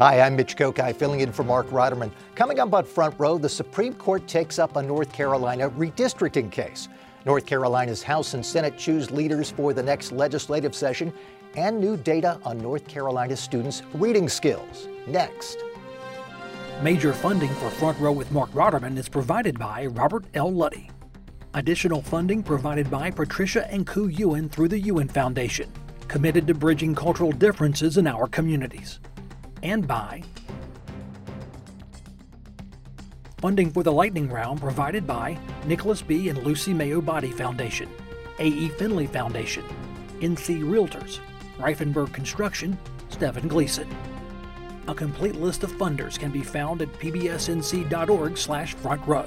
Hi, I'm Mitch Kokai, filling in for Marc Rotterman. Coming up on Front Row, the Supreme Court takes up a North Carolina redistricting case. North Carolina's House and Senate choose leaders for the next legislative session, and new data on North Carolina students' reading skills. Next. Major funding for Front Row with Marc Rotterman is provided by Robert L. Luddy. Additional funding provided by Patricia and Ku Ewan through the Ewan Foundation, committed to bridging cultural differences in our communities. And by funding for the lightning round provided by Nicholas B. and Lucy Mayo Boddie Foundation, A.E. Finley Foundation, NC Realtors, Reifenberg Construction, Stephen Gleason. A complete list of funders can be found at pbsnc.org slash front row.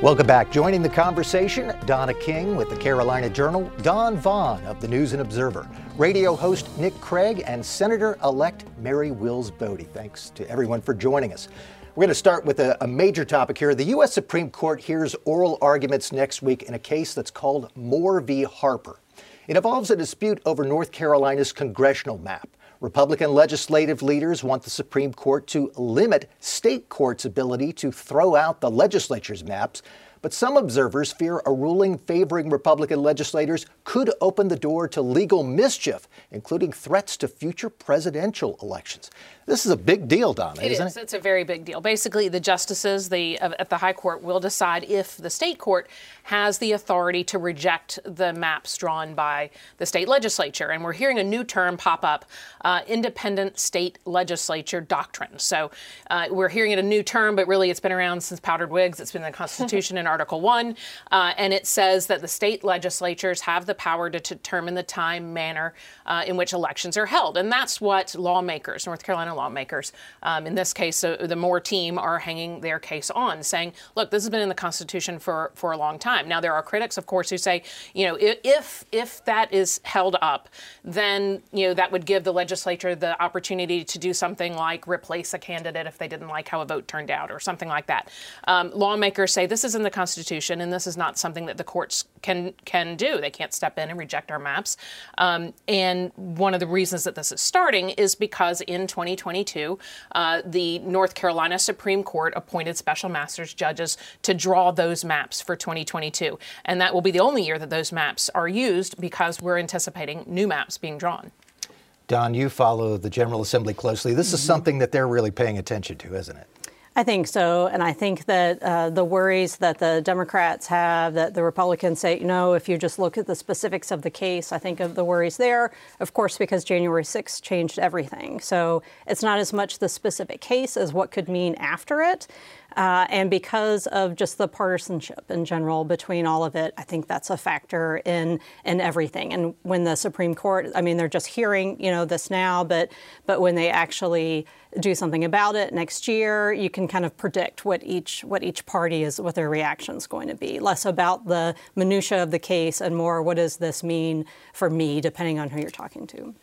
Welcome back. Joining the conversation, Donna King with the Carolina Journal, Dawn Vaughan of the News and Observer, radio host Nick Craig, and Senator elect Mary Wills Bode. Thanks to everyone for joining us. We're going to start with a, a, major topic here. The U.S. Supreme Court hears oral arguments next week in a case that's called Moore v. Harper. It involves a dispute over North Carolina's congressional map. Republican legislative leaders want the Supreme Court to limit state courts' ability to throw out the legislature's maps but some observers fear a ruling favoring Republican legislators could open the door to legal mischief, including threats to future presidential elections. This is a big deal, Donna, it isn't is. it? It's a very big deal. Basically, the justices the, uh, at the High Court will decide if the state court has the authority to reject the maps drawn by the state legislature. And we're hearing a new term pop up uh, independent state legislature doctrine. So uh, we're hearing it a new term, but really it's been around since powdered wigs. It's been in the Constitution Article 1. Uh, and it says that the state legislatures have the power to determine the time, manner uh, in which elections are held. And that's what lawmakers, North Carolina lawmakers, um, in this case, uh, the Moore team, are hanging their case on, saying, look, this has been in the Constitution for, for a long time. Now, there are critics, of course, who say, you know, if, if that is held up, then, you know, that would give the legislature the opportunity to do something like replace a candidate if they didn't like how a vote turned out or something like that. Um, lawmakers say this is in the Constitution and this is not something that the courts can can do. They can't step in and reject our maps. Um, and one of the reasons that this is starting is because in 2022, uh, the North Carolina Supreme Court appointed special masters judges to draw those maps for 2022. And that will be the only year that those maps are used because we're anticipating new maps being drawn. Dawn, you follow the General Assembly closely. This is mm-hmm. something that they're really paying attention to, isn't it? I think so. And I think that uh, the worries that the Democrats have, that the Republicans say, you know, if you just look at the specifics of the case, I think of the worries there, of course, because January 6th changed everything. So it's not as much the specific case as what could mean after it. Uh, and because of just the partisanship in general between all of it, I think that's a factor in in everything. And when the Supreme Court, I mean, they're just hearing you know this now, but but when they actually do something about it next year, you can kind of predict what each what each party is what their reaction is going to be. Less about the minutia of the case and more what does this mean for me, depending on who you're talking to.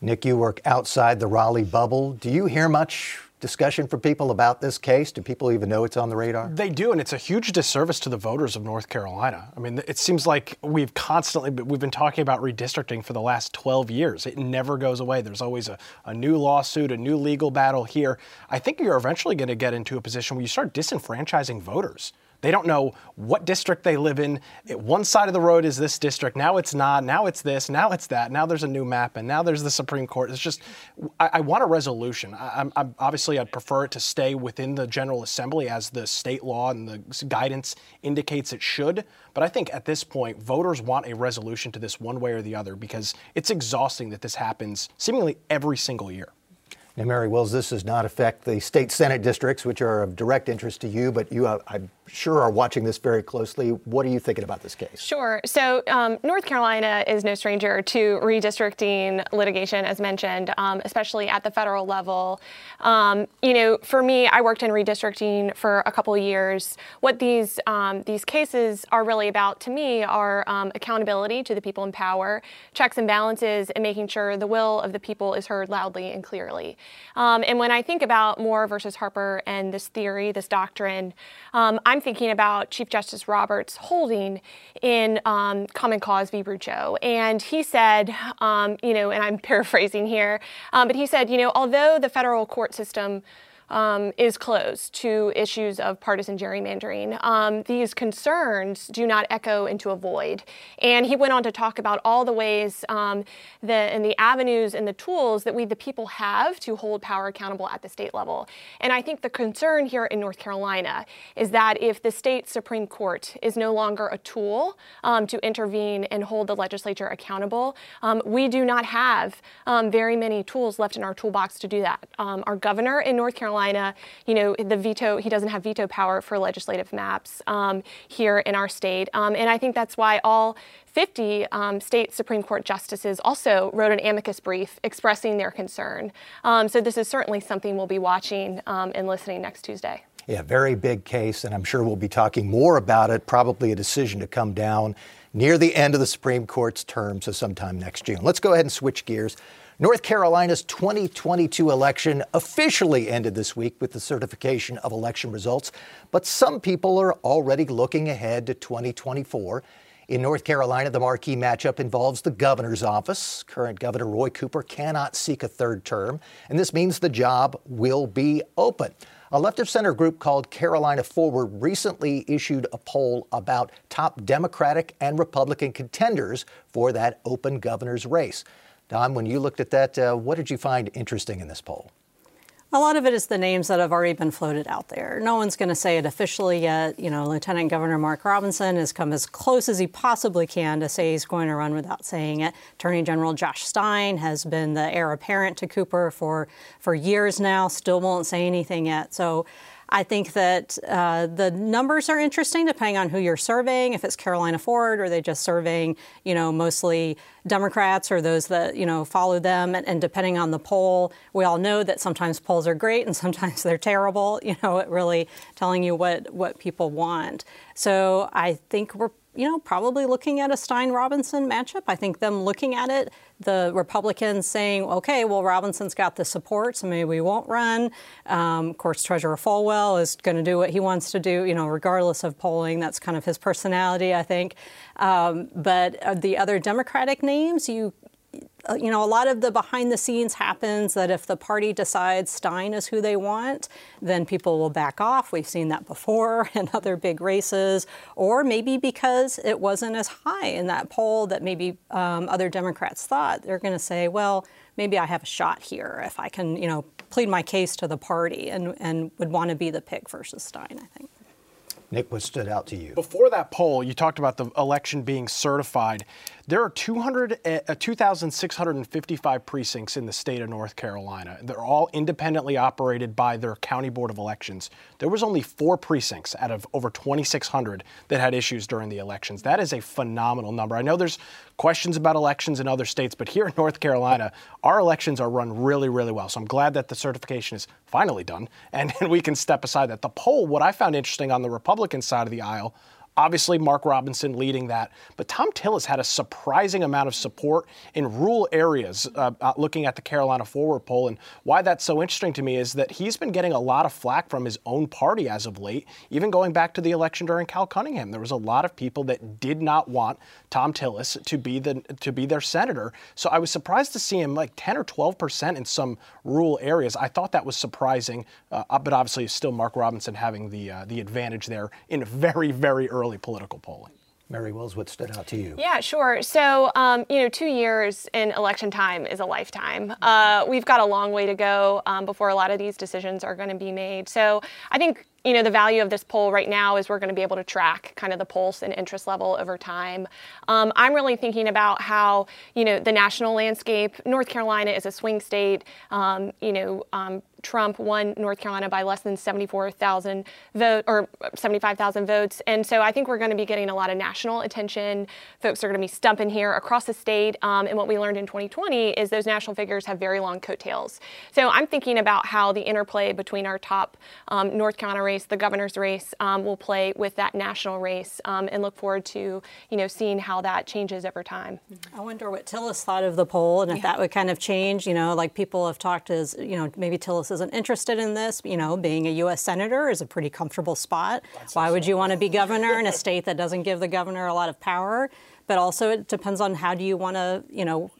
Nick, you work outside the Raleigh bubble. Do you hear much discussion for people about this case? Do people even know it's on the radar? They do, and it's a huge disservice to the voters of North Carolina. I mean, it seems like we've constantly we've been talking about redistricting for the last 12 years. It never goes away. There's always a, a new lawsuit, a new legal battle here. I think you're eventually going to get into a position where you start disenfranchising voters. They don't know what district they live in. One side of the road is this district. Now it's not. Now it's this. Now it's that. Now there's a new map, and now there's the Supreme Court. It's just, I, I want a resolution. I, am obviously I'd prefer it to stay within the General Assembly as the state law and the guidance indicates it should. But I think at this point, voters want a resolution to this one way or the other because it's exhausting that this happens seemingly every single year. Now, Mary Wills, this does not affect the state Senate districts, which are of direct interest to you, but you, uh, I'm sure, are watching this very closely. What are you thinking about this case? Sure. So, um, North Carolina is no stranger to redistricting litigation, as mentioned, um, especially at the federal level. Um, you know, for me, I worked in redistricting for a couple years. What these um, these cases are really about, to me, are um, accountability to the people in power, checks and balances, and making sure the will of the people is heard loudly and clearly. Um, and when I think about Moore versus Harper and this theory, this doctrine, um, I'm thinking about Chief Justice Roberts' holding in um, Common Cause v. Rucho. And he said, um, you know, and I'm paraphrasing here, um, but he said, you know, although the federal court system um, is closed to issues of partisan gerrymandering. Um, these concerns do not echo into a void. And he went on to talk about all the ways um, the, and the avenues and the tools that we, the people, have to hold power accountable at the state level. And I think the concern here in North Carolina is that if the state Supreme Court is no longer a tool um, to intervene and hold the legislature accountable, um, we do not have um, very many tools left in our toolbox to do that. our governor in North Carolina Carolina, you know, the veto, he doesn't have veto power for legislative maps um, here in our state. Um, and I think that's why all 50 um, state Supreme Court justices also wrote an amicus brief expressing their concern. Um, so this is certainly something we'll be watching um, and listening next Tuesday. Yeah, very big case, and I'm sure we'll be talking more about it. Probably a decision to come down near the end of the Supreme Court's term, so sometime next June. Let's go ahead and switch gears. North Carolina's 2022 election officially ended this week with the certification of election results, but some people are already looking ahead to 2024. In North Carolina, the marquee matchup involves the governor's office. Current Governor Roy Cooper cannot seek a third term, and this means the job will be open. A left of center group called Carolina Forward recently issued a poll about top Democratic and Republican contenders for that open governor's race. Dawn, when you looked at that, uh, what did you find interesting in this poll? A lot of it is the names that have already been floated out there. No one's going to say it officially yet. You know, Lieutenant Governor Mark Robinson has come as close as he possibly can to say he's going to run without saying it. Attorney General Josh Stein has been the heir apparent to Cooper for, for years now, still won't say anything yet. So I think that uh, the numbers are interesting depending on who you're surveying. If it's Carolina Forward, or they just surveying, you know, mostly Democrats or those that you know follow them, and, and, depending on the poll, we all know that sometimes polls are great and sometimes they're terrible. You know, it really telling you what what people want. So I think we're you know, probably looking at a Stein Robinson matchup. I think them looking at it, the Republicans saying, okay, well, Robinson's got the support, so maybe we won't run. Um, of course, Treasurer Folwell is going to do what he wants to do, you know, regardless of polling. That's kind of his personality, I think. Um, but uh, the other Democratic names, you you know, a lot of the behind the scenes happens that if the party decides Stein is who they want, then people will back off. We've seen that before in other big races, or maybe because it wasn't as high in that poll that maybe um, other Democrats thought. They're going to say, well, maybe I have a shot here if I can, you know, plead my case to the party and, and would want to be the pick versus Stein, I think. Nick, what stood out to you? Before that poll, you talked about the election being certified. There are 200, uh, 2,655 precincts in the state of North Carolina. They're all independently operated by their county board of elections. There was only four precincts out of over 2,600 that had issues during the elections. That is a phenomenal number. I know there's questions about elections in other states, but here in North Carolina, our elections are run really, really well. So I'm glad that the certification is finally done and, and we can step aside that. The poll, what I found interesting on the Republican side of the aisle, Obviously, Mark Robinson leading that. But Thom Tillis had a surprising amount of support in rural areas, uh, uh, looking at the Carolina Forward poll. And why that's so interesting to me is that he's been getting a lot of flack from his own party as of late, even going back to the election during Cal Cunningham. There was a lot of people that did not want Thom Tillis to be, the, to be their senator. So I was surprised to see him like 10 or 12 percent in some rural areas. I thought that was surprising, uh, but obviously, still Mark Robinson having the, uh, the advantage there in very, very early early political polling. Mary Wills, what stood out to you? Yeah, sure. So, um, you know, two years in election time is a lifetime. Uh, we've got a long way to go um, before a lot of these decisions are going to be made. So, I think you know, the value of this poll right now is we're going to be able to track kind of the pulse and interest level over time. Um, I'm really thinking about how, you know, the national landscape, North Carolina is a swing state. Um, you know, um, Trump won North Carolina by less than 74,000 vote or 75,000 votes. And so I think we're going to be getting a lot of national attention. Folks are going to be stumping here across the state. Um, and what we learned in 2020 is those national figures have very long coattails. So I'm thinking about how the interplay between our top um, North Carolina race, the governor's race, um, will play with that national race, um, and look forward to you know seeing how that changes over time. I wonder what Tillis thought of the poll and if yeah. that would kind of change. You know, like people have talked as you know maybe Tillis isn't interested in this. You know, being a U.S. senator is a pretty comfortable spot. That's Why would you want to be governor in a state that doesn't give the governor a lot of power? But also, it depends on how do you want to, you know,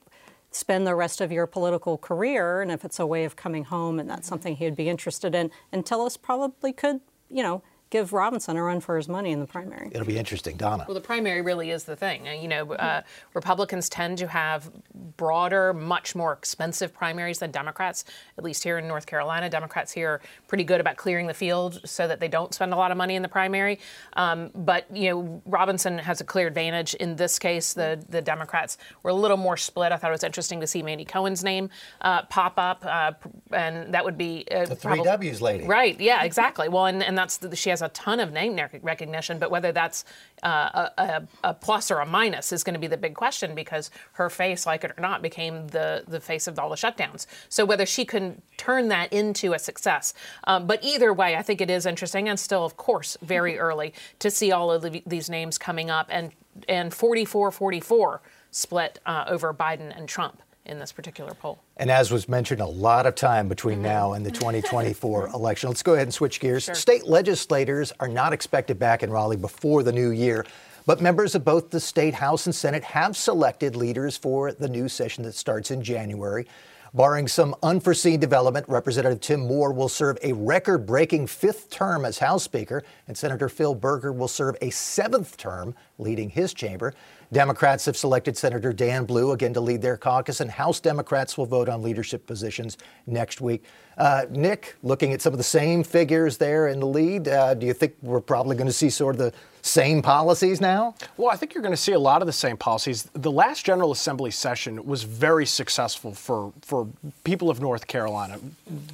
spend the rest of your political career, and if it's a way of coming home, and that's mm-hmm. something he'd be interested in. And Tillis probably could, you know, give Robinson a run for his money in the primary. It'll be interesting, Donna. Well, the primary really is the thing. You know, uh, Republicans tend to have broader, much more expensive primaries than Democrats. At least here in North Carolina, Democrats here are pretty good about clearing the field so that they don't spend a lot of money in the primary. Um, but you know, Robinson has a clear advantage in this case. The the Democrats were a little more split. I thought it was interesting to see Mandy Cohen's name uh, pop up, uh, and that would be uh, the three W's lady. Right? Yeah, exactly. Well, and, and that's the, she has has a ton of name recognition, but whether that's uh, a, a, plus or a minus is going to be the big question because her face, like it or not, became the, the face of all the shutdowns. So whether she can turn that into a success. Um, but either way, I think it is interesting and still, of course, very mm-hmm. early to see all of the, these names coming up and, and 44 44 split uh, over Biden and Trump in this particular poll. And as was mentioned, a lot of time between mm-hmm. now and the 2024 election. Let's go ahead and switch gears. Sure. State legislators are not expected back in Raleigh before the new year. But members of both the state House and Senate have selected leaders for the new session that starts in January. Barring some unforeseen development, Representative Tim Moore will serve a record breaking fifth term as House Speaker, and Senator Phil Berger will serve a seventh term leading his chamber. Democrats have selected Senator Dan Blue again to lead their caucus, and House Democrats will vote on leadership positions next week. Uh, Nick, looking at some of the same figures there in the lead, uh, do you think we're probably going to see sort of the same policies now? Well, I think you're going to see a lot of the same policies. The last General Assembly session was very successful for, for people of North Carolina.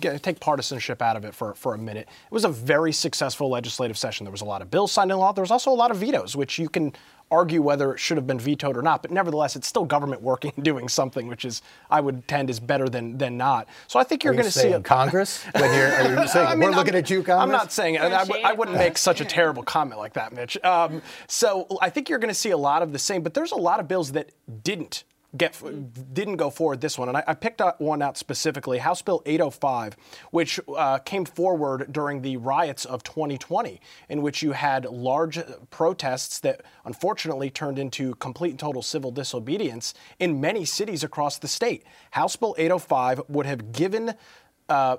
Take partisanship out of it for, for a minute. It was a very successful legislative session. There was a lot of bills signed into law. There was also a lot of vetoes, which you can argue whether it should have been vetoed or not. But nevertheless, it's still government working and doing something, which is I would tend is better than than not. So I think you're going to see a, Congress. when you're, are you saying I mean, we're looking I'm, at you, Congress? I'm not saying I, I, wouldn't make such a terrible comment like that, Mitch. Um, so I think you're going to see a lot of the same. But there's a lot of bills that didn't get didn't go forward this one, and I, I picked one out specifically, House Bill 805, which uh, came forward during the riots of 2020, in which you had large protests that unfortunately turned into complete and total civil disobedience in many cities across the state. House Bill 805 would have given uh,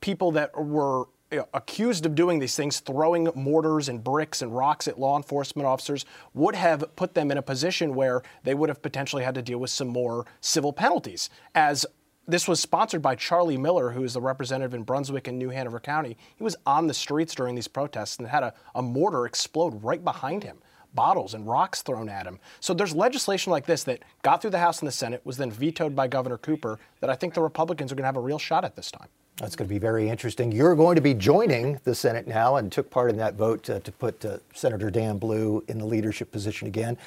people that were accused of doing these things, throwing mortars and bricks and rocks at law enforcement officers, would have put them in a position where they would have potentially had to deal with some more civil penalties. As this was sponsored by Charlie Miller, who is the representative in Brunswick and New Hanover County. He was on the streets during these protests and had a, a mortar explode right behind him bottles and rocks thrown at him. So there's legislation like this that got through the House and the Senate, was then vetoed by Governor Cooper, that I think the Republicans are going to have a real shot at this time. That's going to be very interesting. You're going to be joining the Senate now and took part in that vote uh, to put uh, Senator Dan Blue in the leadership position again.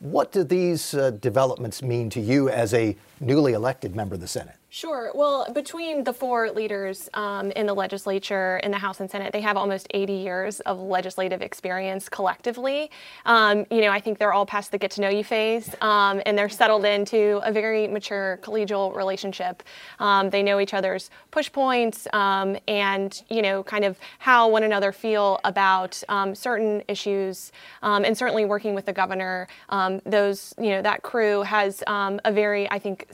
What do these uh, developments mean to you as a newly elected member of the Senate? Sure. Well, between the four leaders um, in the legislature, in the House and Senate, they have almost 80 years of legislative experience collectively. Um, you know, I think they're all past the get to know you phase, um, and they're settled into a very mature collegial relationship. Um, they know each other's push points um, and, you know, kind of how one another feel about um, certain issues, and certainly working with the governor. those, you know, that crew has a very, I think,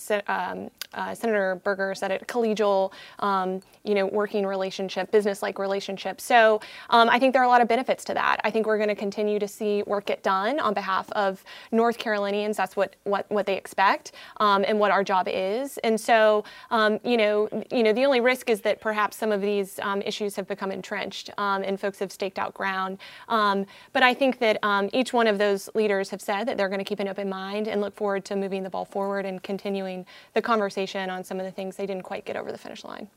uh, Senator Berger said a collegial, um, you know, working relationship, business-like relationship. So um, I think there are a lot of benefits to that. I think we're going to continue to see work get done on behalf of North Carolinians. That's what what what they expect um, and what our job is. And so, um, you know, you know, the only risk is that perhaps some of these um, issues have become entrenched um, and folks have staked out ground. but I think that each one of those leaders have said that they're going to keep an open mind and look forward to moving the ball forward and continuing the conversation on some of the things they didn't quite get over the finish line.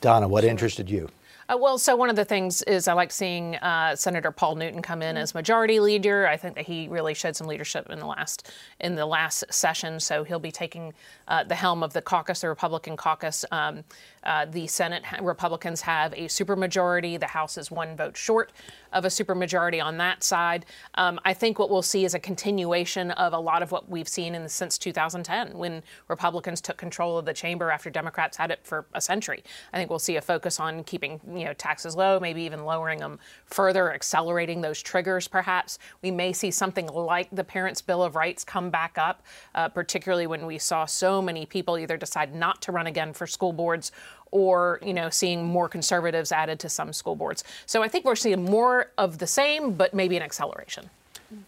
Donna, what interested you? Uh, well, so one of the things is I like seeing uh, Senator Paul Newton come in as majority leader. I think that he really showed some leadership in the last in the last session. So he'll be taking uh, the helm of the caucus, the Republican caucus. Um, uh, the Senate Republicans have a supermajority. The House is one vote short of a supermajority on that side. Um, I think what we'll see is a continuation of a lot of what we've seen in the, since 2010 when Republicans took control of the chamber after Democrats had it for a century. I think we'll see a focus on keeping you know taxes low, maybe even lowering them further, accelerating those triggers. Perhaps we may see something like the Parents' Bill of Rights come back up, uh, particularly when we saw so many people either decide not to run again for school boards or you know seeing more conservatives added to some school boards. So I think we're seeing more of the same, but maybe an acceleration.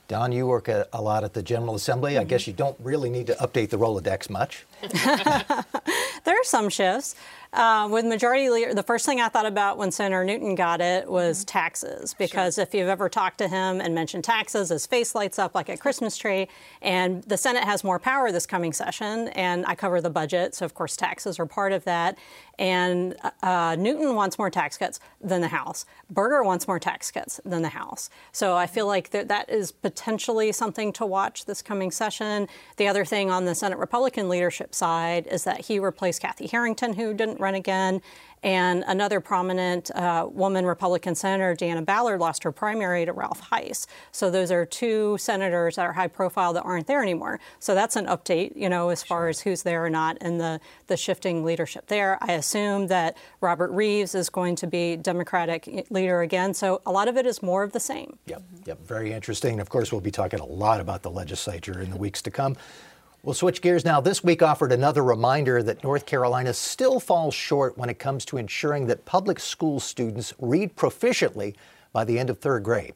Dawn, you work a, a lot at the General Assembly. Mm-hmm. I guess you don't really need to update the Rolodex much. there are some shifts. Uh, with majority leader, the first thing I thought about when Senator Newton got it was mm-hmm. taxes, because sure. if you've ever talked to him and mentioned taxes, his face lights up like a Christmas tree. And the Senate has more power this coming session, and I cover the budget, so of course taxes are part of that. And uh, Newton wants more tax cuts than the House. Berger wants more tax cuts than the House. So I feel like that, that is potentially something to watch this coming session. The other thing on the Senate Republican leadership side is that he replaced Kathy Harrington, who didn't run again. And another prominent uh, woman Republican senator, Deanna Ballard, lost her primary to Ralph Hise. So those are two senators that are high profile that aren't there anymore. So that's an update, you know, as far as who's there or not and the, the shifting leadership there. I assume that Robert Reives is going to be Democratic leader again. So a lot of it is more of the same. Yep, yep, very interesting. Of course, we'll be talking a lot about the legislature in the weeks to come. We'll switch gears now. This week offered another reminder that North Carolina still falls short when it comes to ensuring that public school students read proficiently by the end of third grade.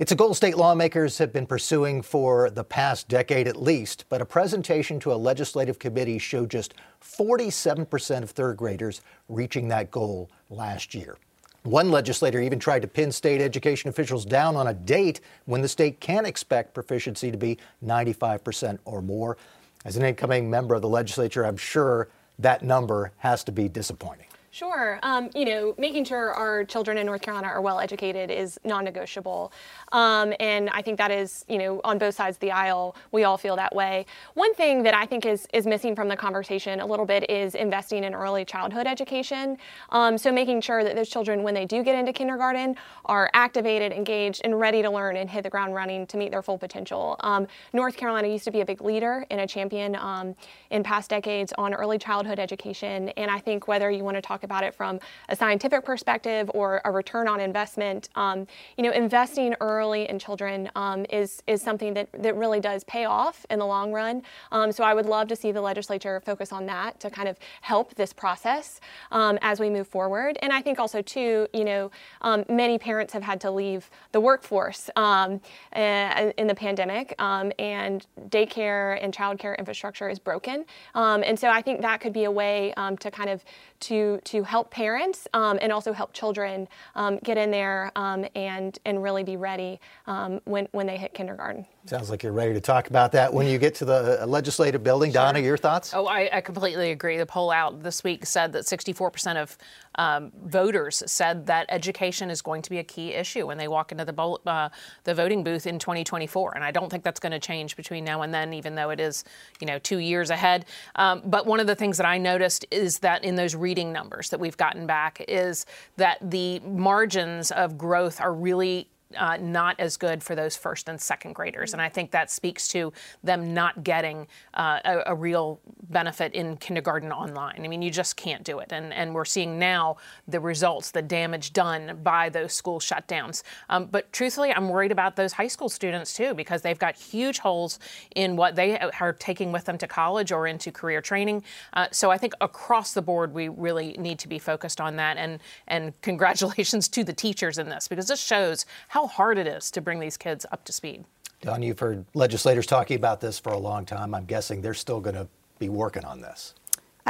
It's a goal state lawmakers have been pursuing for the past decade at least, but a presentation to a legislative committee showed just 47% of third graders reaching that goal last year. One legislator even tried to pin state education officials down on a date when the state can expect proficiency to be 95% or more. As an incoming member of the legislature, I'm sure that number has to be disappointing. Sure. Um, you know, making sure our children in North Carolina are well educated is non negotiable. Um, and I think that is, you know, on both sides of the aisle, we all feel that way. One thing that I think is, is missing from the conversation a little bit is investing in early childhood education. Um, so making sure that those children, when they do get into kindergarten, are activated, engaged, and ready to learn and hit the ground running to meet their full potential. Um, North Carolina used to be a big leader and a champion um, in past decades on early childhood education. And I think whether you want to talk talk about it from a scientific perspective or a return on investment, um, you know, investing early in children um, is is something that that really does pay off in the long run. Um, so I would love to see the legislature focus on that to kind of help this process um, as we move forward. And I think also too, you know, um, many parents have had to leave the workforce uh, in the pandemic, and daycare and childcare infrastructure is broken. and so I think that could be a way to kind of to to help parents um, and also help children um, get in there um, and and really be ready um, when when they hit kindergarten. Sounds like you're ready to talk about that when you get to the uh, legislative building. Sure. Donna, your thoughts? Oh, I, I, completely agree. The poll out this week said that 64% of um, voters said that education is going to be a key issue when they walk into the, bowl, uh, the voting booth in 2024. And I don't think that's going to change between now and then, even though it is, you know, two years ahead. Um, but one of the things that I noticed is that in those reading numbers that we've gotten back is that the margins of growth are really uh, not as good for those first and second graders. And I think that speaks to them not getting uh, a, a, real benefit in kindergarten online. I mean, you just can't do it. And, and we're seeing now the results, the damage done by those school shutdowns. Um, but truthfully, I'm worried about those high school students too, because they've got huge holes in what they are taking with them to college or into career training. Uh, so I think across the board, we really need to be focused on that. And, and congratulations to the teachers in this, because this shows how how hard it is to bring these kids up to speed. Dawn, you've heard legislators talking about this for a long time. I'm guessing they're still going to be working on this.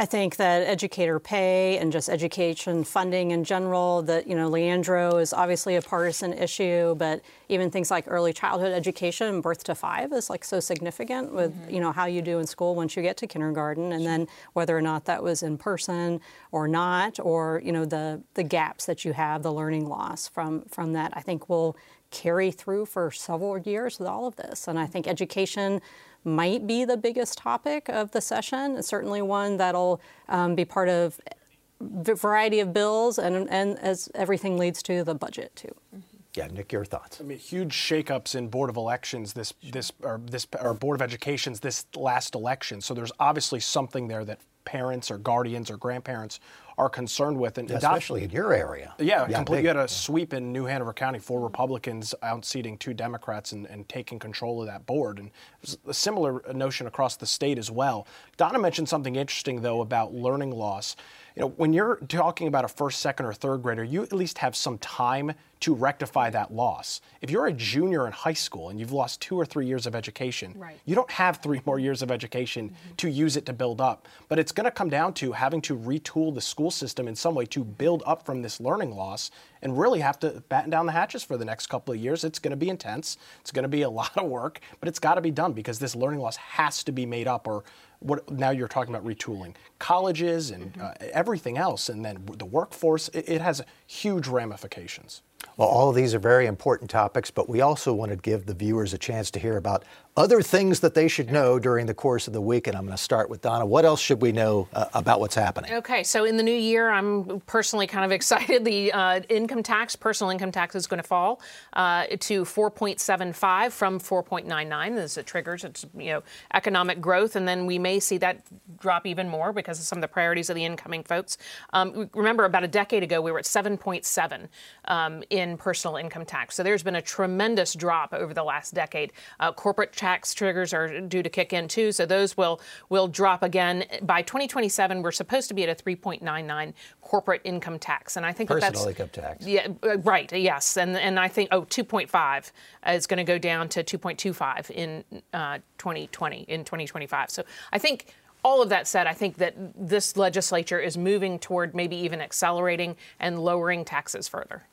I think that educator pay and just education funding in general, that, you know, Leandro is obviously a partisan issue, but even things like early childhood education, birth to five, is like so significant with, mm-hmm. you know, how you do in school once you get to kindergarten, and then whether or not that was in person or not, or, you know, the, the gaps that you have, the learning loss from, from that, I think will carry through for several years with all of this. And I think education might be the biggest topic of the session. It's certainly one that'll um, be part of a variety of bills, and, and as everything leads to the budget too. Mm-hmm. Yeah, Nick, your thoughts? I mean, huge shakeups in Board of Elections this this or this or Board of Education's this last election. So there's obviously something there that parents or guardians or grandparents are concerned with. And especially in your area. Yeah, yeah complete, you had a sweep in New Hanover County, four Republicans outseating two Democrats and, and taking control of that board. And a similar notion across the state as well. Donna mentioned something interesting, though, about learning loss. You know, when you're talking about a first, second, or third grader, you at least have some time to rectify that loss. If you're a junior in high school and you've lost two or three years of education, right. you don't have three more years of education mm-hmm. to use it to build up. But it's going to come down to having to retool the school system in some way to build up from this learning loss and really have to batten down the hatches for the next couple of years. It's going to be intense. It's going to be a lot of work, but it's got to be done because this learning loss has to be made up or what now you're talking about retooling colleges and mm-hmm. uh, everything else and then the workforce it, it has huge ramifications well, all of these are very important topics, but we also want to give the viewers a chance to hear about other things that they should know during the course of the week. And I'm going to start with Donna. What else should we know uh, about what's happening? Okay, so in the new year, I'm personally kind of excited. The uh, income tax, personal income tax, is going to fall uh, to 4.75 from 4.99. This it triggers it's you know economic growth, and then we may see that drop even more because of some of the priorities of the incoming folks. Um, remember, about a decade ago, we were at 7.7 um, in personal income tax. So there's been a tremendous drop over the last decade. Uh, corporate tax triggers are due to kick in too, so those will will drop again by 2027. We're supposed to be at a 3.99 corporate income tax, and I think personal that that's income tax. Yeah, uh, right. Yes, and and I think oh 2.5 is going to go down to 2.25 in uh, 2020 in 2025. So I think all of that said, I think that this legislature is moving toward maybe even accelerating and lowering taxes further.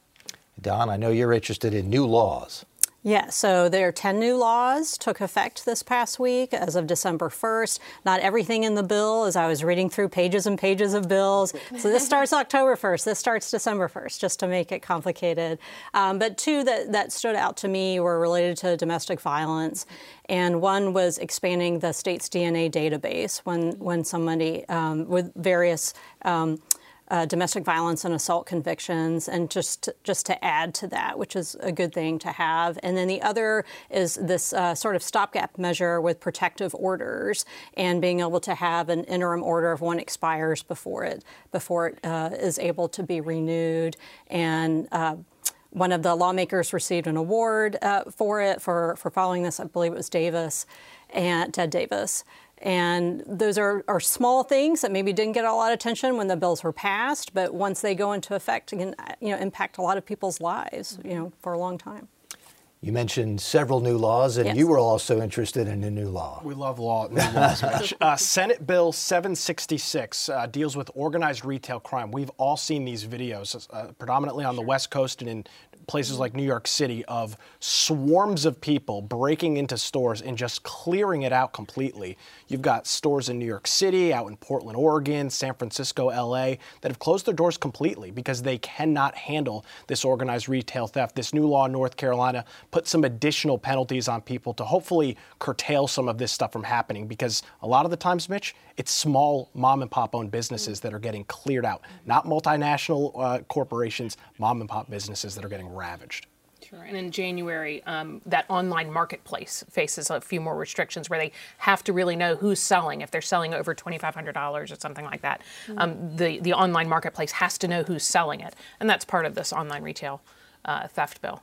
Dawn, I know you're interested in new laws. Yeah, so there are 10 new laws took effect this past week as of December 1st. Not everything in the bill, as I was reading through pages and pages of bills. So this starts October 1st, this starts December 1st, just to make it complicated. Um, but two that, that stood out to me were related to domestic violence. And one was expanding the state's DNA database when, when somebody um, with various um, uh, domestic violence and assault convictions, and just just to add to that, which is a good thing to have. And then the other is this uh, sort of stopgap measure with protective orders and being able to have an interim order if one expires before it before it uh, is able to be renewed and. Uh, one of the lawmakers received an award uh, for it for, for following this. I believe it was Davis and Ted Davis. And those are, are small things that maybe didn't get a lot of attention when the bills were passed, but once they go into effect, can you know impact a lot of people's lives, you know, for a long time. You mentioned several new laws, and yes. you were also interested in a new law. We love law, new laws, uh, Senate Bill 766 uh, deals with organized retail crime. We've all seen these videos, uh, predominantly on the West Coast and in places like New York City of swarms of people breaking into stores and just clearing it out completely. You've got stores in New York City, out in Portland, Oregon, San Francisco, LA that have closed their doors completely because they cannot handle this organized retail theft. This new law in North Carolina put some additional penalties on people to hopefully curtail some of this stuff from happening because a lot of the times, Mitch, it's small mom and pop owned businesses that are getting cleared out, not multinational uh, corporations, mom and pop businesses that are getting ravaged. Sure. And in January, um, that online marketplace faces a few more restrictions where they have to really know who's selling. If they're selling over $2,500 or something like that, mm-hmm. um, the, the online marketplace has to know who's selling it. And that's part of this online retail uh, theft bill.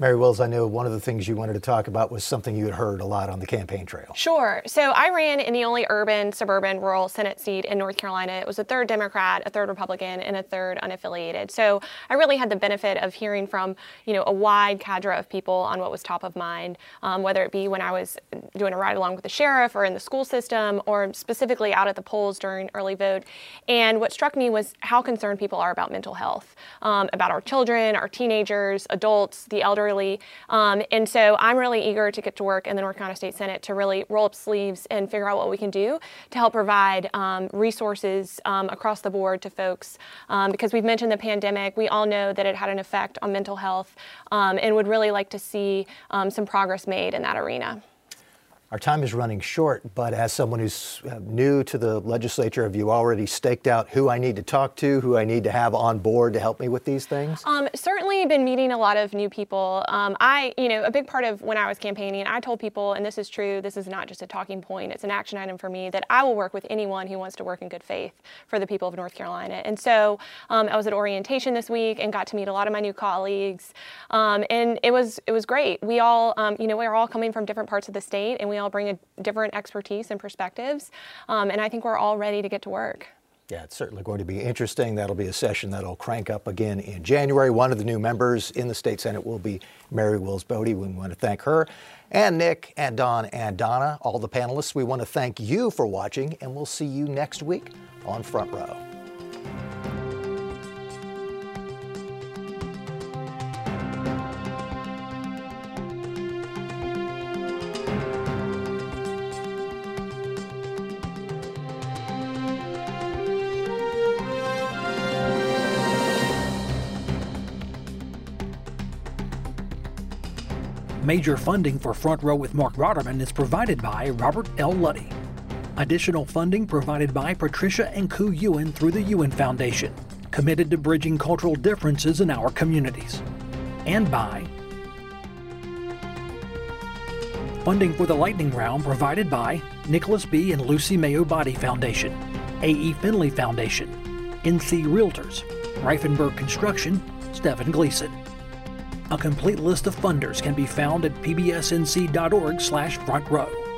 Mary Wills, I know one of the things you wanted to talk about was something you had heard a lot on the campaign trail. Sure. So I ran in the only urban, suburban, rural Senate seat in North Carolina. It was a third Democrat, a third Republican, and a third unaffiliated. So I really had the benefit of hearing from, you know, a wide cadre of people on what was top of mind, um, whether it be when I was doing a ride along with the sheriff or in the school system or specifically out at the polls during early vote. And what struck me was how concerned people are about mental health, um, about our children, our teenagers, adults, the elderly early. Um, and so I'm really eager to get to work in the North Carolina State Senate to really roll up sleeves and figure out what we can do to help provide um, resources um, across the board to folks. Um, because we've mentioned the pandemic, we all know that it had an effect on mental health um, and would really like to see some progress made in that arena. Our time is running short, but as someone who's uh, new to the legislature, have you already staked out who I need to talk to, who I need to have on board to help me with these things? Um, certainly been meeting a lot of new people. Um, I, you know, a big part of when I was campaigning, I told people, and this is true, this is not just a talking point, it's an action item for me, that I will work with anyone who wants to work in good faith for the people of North Carolina. And so um, I was at orientation this week and got to meet a lot of my new colleagues. Um, and it was, it was great. We all, um, you know, we are all coming from different parts of the state and we all bring a different expertise and perspectives. Um, and I think we're all ready to get to work. Yeah, it's certainly going to be interesting. That'll be a session that'll crank up again in January. One of the new members in the state senate will be Mary Wills Bode. We want to thank her and Nick and Dawn and Donna, all the panelists. We want to thank you for watching, and we'll see you next week on Front Row. Major funding for Front Row with Marc Rotterman is provided by Robert L. Luddy. Additional funding provided by Patricia and Ku Ewan through the Ewan Foundation, committed to bridging cultural differences in our communities. And by funding for the lightning round provided by Nicholas B. and Lucy Mayo Boddie Foundation, A.E. Finley Foundation, NC Realtors, Reifenberg Construction, Stephen Gleason. A complete list of funders can be found at pbsnc.org slash front row.